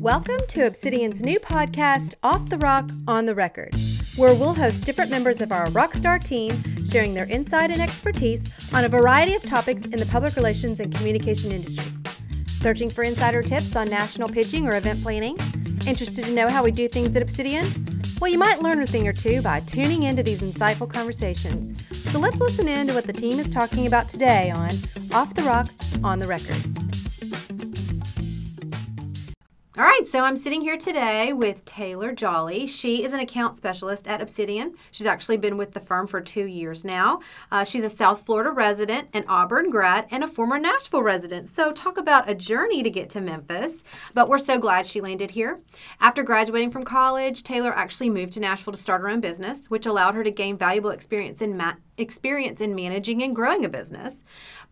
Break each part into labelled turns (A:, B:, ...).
A: Welcome to Obsidian's new podcast, Off the Rock, On the Record, where we'll host different members of our Rockstar team sharing their insight and expertise on a variety of topics in the public relations and communication industry. Searching for insider tips on national pitching or event planning? Interested to know how we do things at Obsidian? Well, you might learn a thing or two by tuning into these insightful conversations. So let's listen in to what the team is talking about today on Off the Rock, On the Record. All right, so I'm sitting here today with Taylor Jolly. She is an account specialist at Obsidian. She's actually been with the firm for two years now. Uh, she's a South Florida resident, an Auburn grad, and a former Nashville resident. So, talk about a journey to get to Memphis. But we're so glad she landed here. After graduating from college, Taylor actually moved to Nashville to start her own business, which allowed her to gain valuable experience in ma- experience in managing and growing a business.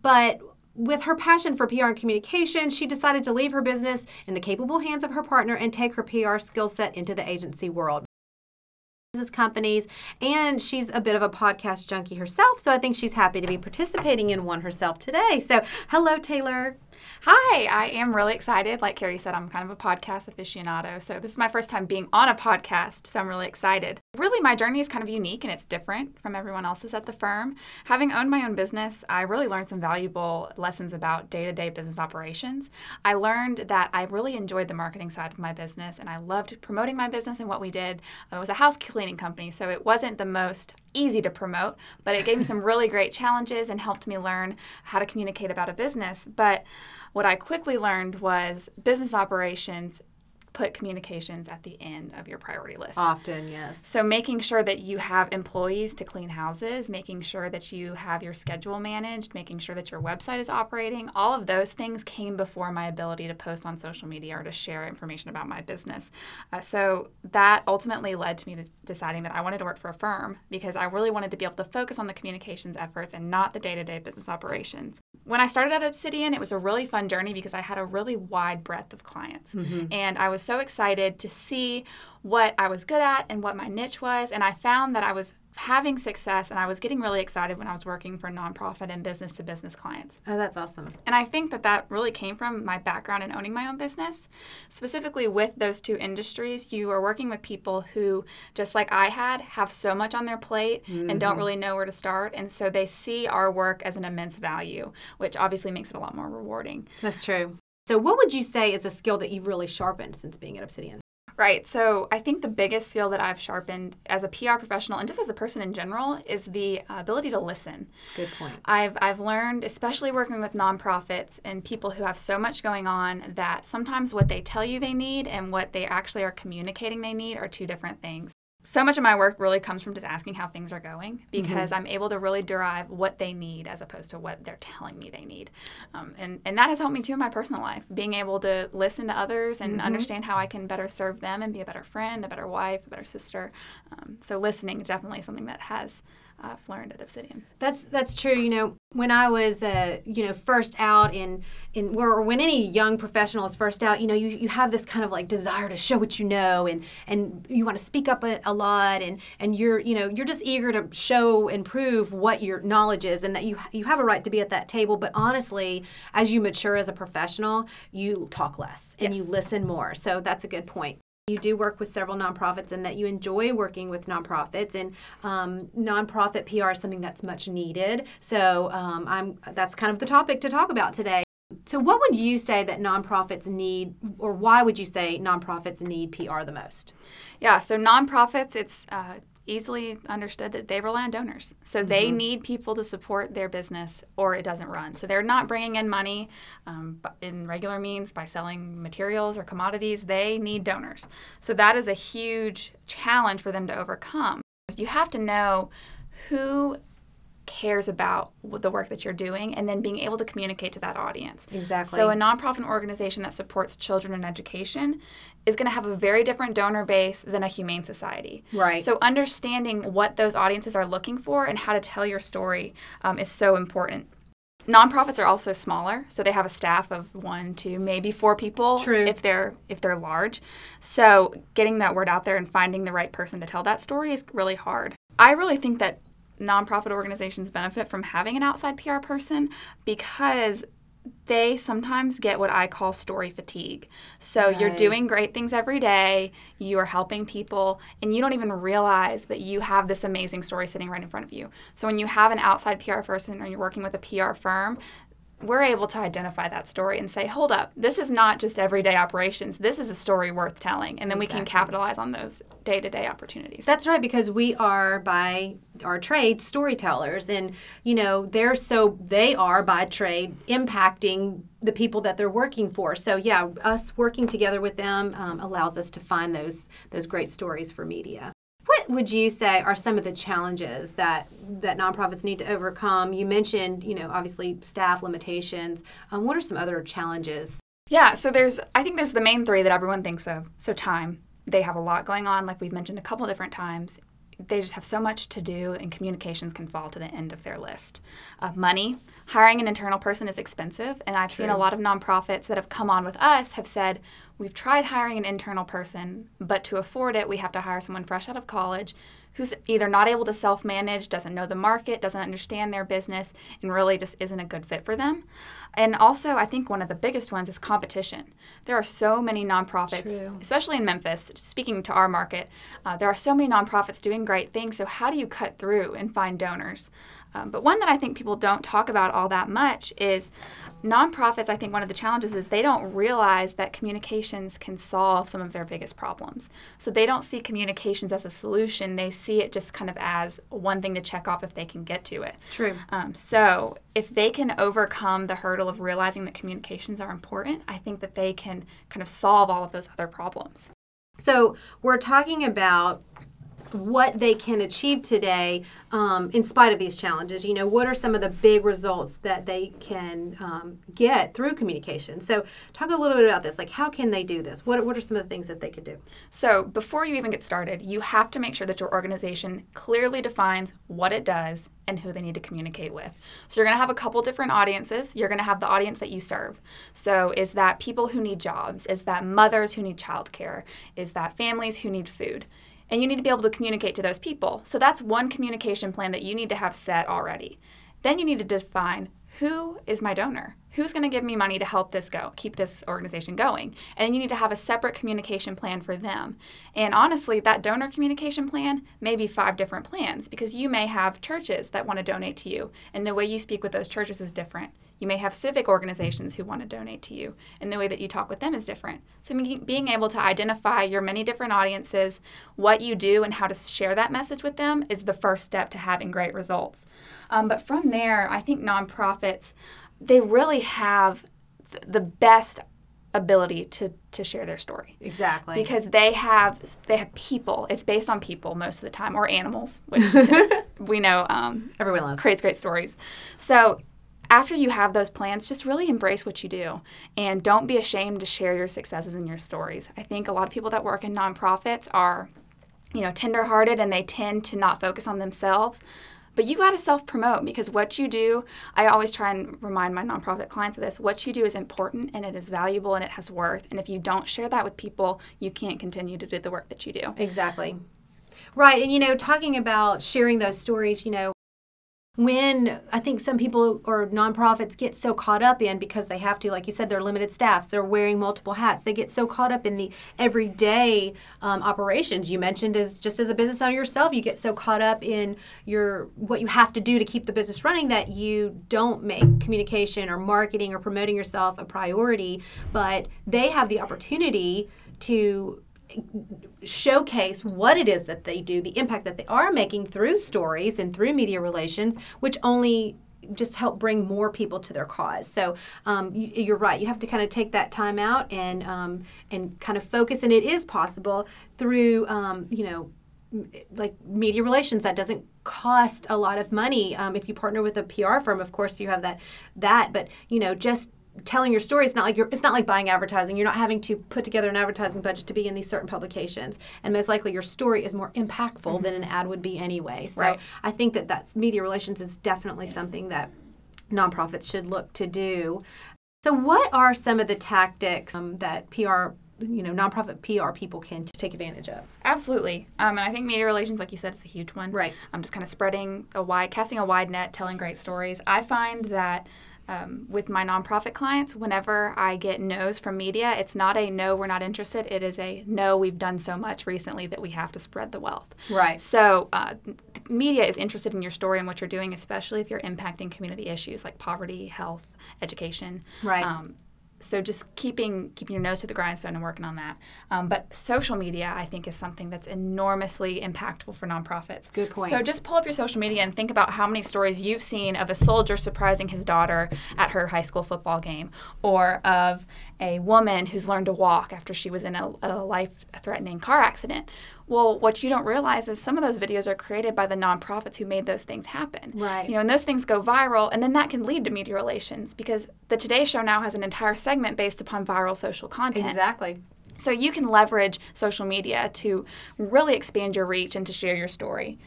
A: But with her passion for PR and communication, she decided to leave her business in the capable hands of her partner and take her PR skill set into the agency world companies and she's a bit of a podcast junkie herself so i think she's happy to be participating in one herself today so hello taylor
B: Hi, I am really excited. Like Carrie said, I'm kind of a podcast aficionado. So this is my first time being on a podcast, so I'm really excited. Really, my journey is kind of unique and it's different from everyone else's at the firm. Having owned my own business, I really learned some valuable lessons about day to day business operations. I learned that I really enjoyed the marketing side of my business and I loved promoting my business and what we did. It was a house cleaning company, so it wasn't the most easy to promote, but it gave me some really great challenges and helped me learn how to communicate about a business. But what I quickly learned was business operations put communications at the end of your priority list.
A: Often, yes.
B: So making sure that you have employees to clean houses, making sure that you have your schedule managed, making sure that your website is operating, all of those things came before my ability to post on social media or to share information about my business. Uh, so that ultimately led to me to deciding that I wanted to work for a firm because I really wanted to be able to focus on the communications efforts and not the day-to-day business operations. When I started at Obsidian, it was a really fun journey because I had a really wide breadth of clients. Mm-hmm. And I was so excited to see what I was good at and what my niche was. And I found that I was having success and I was getting really excited when I was working for nonprofit and business to business clients.
A: Oh, that's awesome.
B: And I think that that really came from my background in owning my own business. Specifically with those two industries, you are working with people who, just like I had, have so much on their plate mm-hmm. and don't mm-hmm. really know where to start. And so they see our work as an immense value, which obviously makes it a lot more rewarding.
A: That's true. So, what would you say is a skill that you've really sharpened since being at Obsidian?
B: Right. So I think the biggest skill that I've sharpened as a PR professional and just as a person in general is the uh, ability to listen.
A: Good point.
B: I've, I've learned, especially working with nonprofits and people who have so much going on, that sometimes what they tell you they need and what they actually are communicating they need are two different things so much of my work really comes from just asking how things are going because mm-hmm. I'm able to really derive what they need as opposed to what they're telling me they need. Um, and, and that has helped me too in my personal life, being able to listen to others and mm-hmm. understand how I can better serve them and be a better friend, a better wife, a better sister. Um, so listening is definitely something that has I've learned at Obsidian.
A: That's that's true. You know, when I was uh, you know first out in in or when any young professional is first out, you know, you, you have this kind of like desire to show what you know and and you want to speak up a, a lot and and you're you know you're just eager to show and prove what your knowledge is and that you you have a right to be at that table. But honestly, as you mature as a professional, you talk less and yes. you listen more. So that's a good point you do work with several nonprofits and that you enjoy working with nonprofits and um, nonprofit PR is something that's much needed. So um, I'm that's kind of the topic to talk about today. So what would you say that nonprofits need, or why would you say nonprofits need PR the most?
B: Yeah, so nonprofits, it's uh, easily understood that they rely on donors. So mm-hmm. they need people to support their business or it doesn't run. So they're not bringing in money um, in regular means by selling materials or commodities. They need donors. So that is a huge challenge for them to overcome. You have to know who cares about the work that you're doing and then being able to communicate to that audience.
A: Exactly.
B: So a nonprofit organization that supports children in education is going to have a very different donor base than a humane society.
A: Right.
B: So understanding what those audiences are looking for and how to tell your story um, is so important. Nonprofits are also smaller, so they have a staff of one, two, maybe four people
A: True.
B: if they're if they're large. So getting that word out there and finding the right person to tell that story is really hard. I really think that nonprofit organizations benefit from having an outside PR person because they sometimes get what I call story fatigue. So right. you're doing great things every day, you are helping people, and you don't even realize that you have this amazing story sitting right in front of you. So when you have an outside PR person or you're working with a PR firm, we're able to identify that story and say, hold up, this is not just everyday operations. This is a story worth telling. And then exactly. we can capitalize on those day to day opportunities.
A: That's right, because we are by our trade storytellers. And, you know, they're so, they are by trade impacting the people that they're working for. So, yeah, us working together with them um, allows us to find those, those great stories for media. What would you say are some of the challenges that that nonprofits need to overcome? You mentioned, you know, obviously staff limitations. Um, what are some other challenges?
B: Yeah, so there's I think there's the main three that everyone thinks of. So time. They have a lot going on, like we've mentioned a couple different times. They just have so much to do, and communications can fall to the end of their list. Uh, money. Hiring an internal person is expensive, and I've True. seen a lot of nonprofits that have come on with us have said, We've tried hiring an internal person, but to afford it, we have to hire someone fresh out of college who's either not able to self manage, doesn't know the market, doesn't understand their business, and really just isn't a good fit for them. And also, I think one of the biggest ones is competition. There are so many nonprofits, True. especially in Memphis, speaking to our market, uh, there are so many nonprofits doing great things. So, how do you cut through and find donors? Um, but one that I think people don't talk about all that much is nonprofits. I think one of the challenges is they don't realize that communications can solve some of their biggest problems. So they don't see communications as a solution. They see it just kind of as one thing to check off if they can get to it.
A: True.
B: Um, so if they can overcome the hurdle of realizing that communications are important, I think that they can kind of solve all of those other problems.
A: So we're talking about what they can achieve today um, in spite of these challenges. You know, what are some of the big results that they can um, get through communication? So, talk a little bit about this. Like, how can they do this? What, what are some of the things that they could do?
B: So, before you even get started, you have to make sure that your organization clearly defines what it does and who they need to communicate with. So, you're going to have a couple different audiences. You're going to have the audience that you serve. So, is that people who need jobs? Is that mothers who need childcare? Is that families who need food? And you need to be able to communicate to those people. So that's one communication plan that you need to have set already. Then you need to define who is my donor? Who's going to give me money to help this go, keep this organization going? And you need to have a separate communication plan for them. And honestly, that donor communication plan may be five different plans because you may have churches that want to donate to you, and the way you speak with those churches is different. You may have civic organizations who want to donate to you, and the way that you talk with them is different. So, being able to identify your many different audiences, what you do, and how to share that message with them is the first step to having great results. Um, but from there, I think nonprofits, they really have th- the best ability to to share their story.
A: Exactly.
B: Because they have they have people. It's based on people most of the time, or animals, which we know um,
A: everyone loves.
B: Creates great stories. So after you have those plans, just really embrace what you do and don't be ashamed to share your successes and your stories. I think a lot of people that work in nonprofits are, you know, tenderhearted and they tend to not focus on themselves. But you got to self promote because what you do, I always try and remind my nonprofit clients of this what you do is important and it is valuable and it has worth. And if you don't share that with people, you can't continue to do the work that you do.
A: Exactly. Right. And, you know, talking about sharing those stories, you know, when I think some people or nonprofits get so caught up in because they have to, like you said, they're limited staffs, they're wearing multiple hats. They get so caught up in the everyday um, operations. You mentioned as just as a business owner yourself, you get so caught up in your what you have to do to keep the business running that you don't make communication or marketing or promoting yourself a priority. But they have the opportunity to showcase what it is that they do, the impact that they are making through stories and through media relations, which only just help bring more people to their cause. So um, you, are right. You have to kind of take that time out and um, and kind of focus. And it is possible through um, you know like media relations that doesn't cost a lot of money. Um, if you partner with a PR firm, of course you have that that. But you know just telling your story. It's not like you're. It's not like buying advertising. You're not having to put together an advertising budget to be in these certain publications. And most likely, your story is more impactful mm-hmm. than an ad would be anyway. So right. I think that that's media relations is definitely something that nonprofits should look to do. So, what are some of the tactics um, that PR you know nonprofit PR people can t- take advantage of.
B: Absolutely. Um, and I think media relations, like you said, is a huge one.
A: Right.
B: I'm just kind of spreading a wide, casting a wide net, telling great stories. I find that um, with my nonprofit clients, whenever I get no's from media, it's not a no, we're not interested. It is a no, we've done so much recently that we have to spread the wealth.
A: Right.
B: So, uh, media is interested in your story and what you're doing, especially if you're impacting community issues like poverty, health, education.
A: Right.
B: Um, so just keeping keeping your nose to the grindstone and working on that. Um, but social media, I think, is something that's enormously impactful for nonprofits.
A: Good point.
B: So just pull up your social media and think about how many stories you've seen of a soldier surprising his daughter at her high school football game, or of a woman who's learned to walk after she was in a, a life-threatening car accident. Well, what you don't realize is some of those videos are created by the nonprofits who made those things happen.
A: Right.
B: You know, and those things go viral, and then that can lead to media relations because the Today Show now has an entire segment based upon viral social content.
A: Exactly.
B: So you can leverage social media to really expand your reach and to share your story.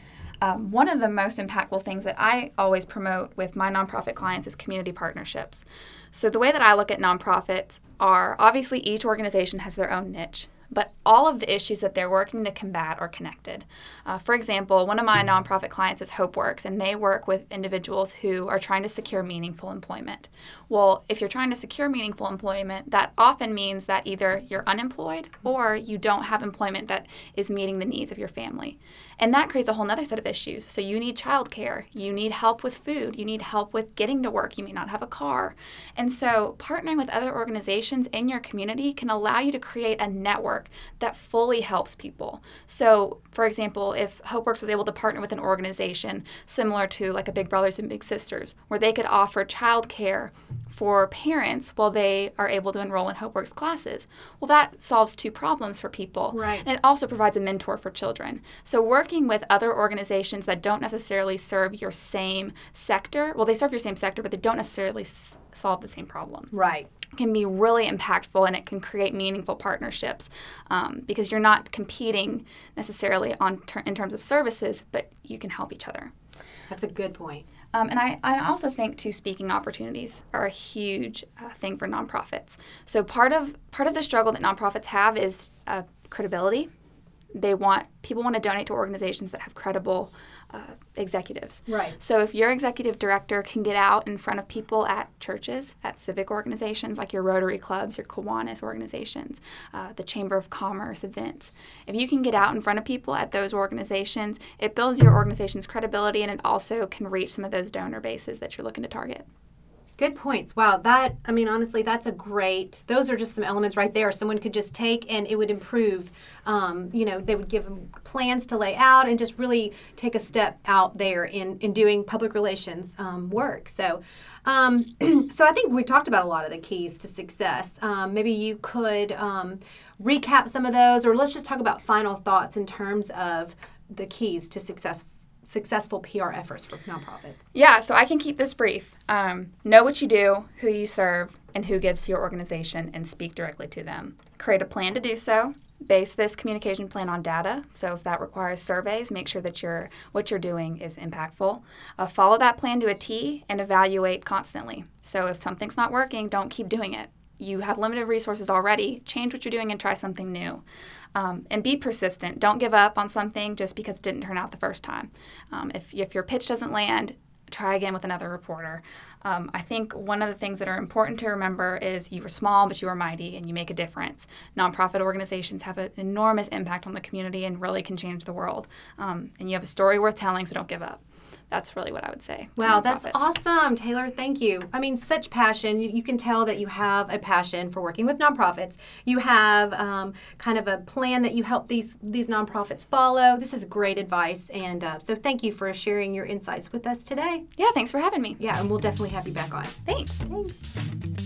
B: Um, one of the most impactful things that I always promote with my nonprofit clients is community partnerships. So the way that I look at nonprofits are obviously each organization has their own niche but all of the issues that they're working to combat are connected. Uh, for example, one of my nonprofit clients is HopeWorks, and they work with individuals who are trying to secure meaningful employment. Well, if you're trying to secure meaningful employment, that often means that either you're unemployed or you don't have employment that is meeting the needs of your family. And that creates a whole other set of issues. So you need childcare, you need help with food, you need help with getting to work, you may not have a car. And so partnering with other organizations in your community can allow you to create a network that fully helps people. So, for example, if HopeWorks was able to partner with an organization similar to like a Big Brothers and Big Sisters, where they could offer childcare for parents while they are able to enroll in HopeWorks classes, well, that solves two problems for people.
A: Right.
B: And it also provides a mentor for children. So, working with other organizations that don't necessarily serve your same sector, well, they serve your same sector, but they don't necessarily s- solve the same problem
A: Right.
B: Can be really impactful and it can create meaningful partnerships um, because you're not competing necessarily on ter- in terms of services, but you can help each other.
A: That's a good point.
B: Um, and I, I also think too speaking opportunities are a huge uh, thing for nonprofits. So part of part of the struggle that nonprofits have is uh, credibility. They want people want to donate to organizations that have credible uh, executives.
A: Right.
B: So if your executive director can get out in front of people at churches, at civic organizations like your Rotary clubs, your Kiwanis organizations, uh, the Chamber of Commerce events, if you can get out in front of people at those organizations, it builds your organization's credibility and it also can reach some of those donor bases that you're looking to target.
A: Good points. Wow, that I mean, honestly, that's a great. Those are just some elements right there. Someone could just take and it would improve. Um, you know, they would give them plans to lay out and just really take a step out there in in doing public relations um, work. So, um, so I think we've talked about a lot of the keys to success. Um, maybe you could um, recap some of those, or let's just talk about final thoughts in terms of the keys to success successful PR efforts for nonprofits.
B: Yeah, so I can keep this brief. Um, know what you do, who you serve, and who gives to your organization, and speak directly to them. Create a plan to do so. Base this communication plan on data. So if that requires surveys, make sure that your what you're doing is impactful. Uh, follow that plan to a T and evaluate constantly. So if something's not working, don't keep doing it. You have limited resources already. Change what you're doing and try something new. Um, and be persistent. Don't give up on something just because it didn't turn out the first time. Um, if, if your pitch doesn't land, try again with another reporter. Um, I think one of the things that are important to remember is you are small, but you are mighty and you make a difference. Nonprofit organizations have an enormous impact on the community and really can change the world. Um, and you have a story worth telling, so don't give up. That's really what I would say.
A: Wow, that's awesome, Taylor. Thank you. I mean, such passion. You, you can tell that you have a passion for working with nonprofits. You have um, kind of a plan that you help these these nonprofits follow. This is great advice, and uh, so thank you for sharing your insights with us today.
B: Yeah, thanks for having me.
A: Yeah, and we'll definitely have you back on.
B: Thanks.
A: Thanks.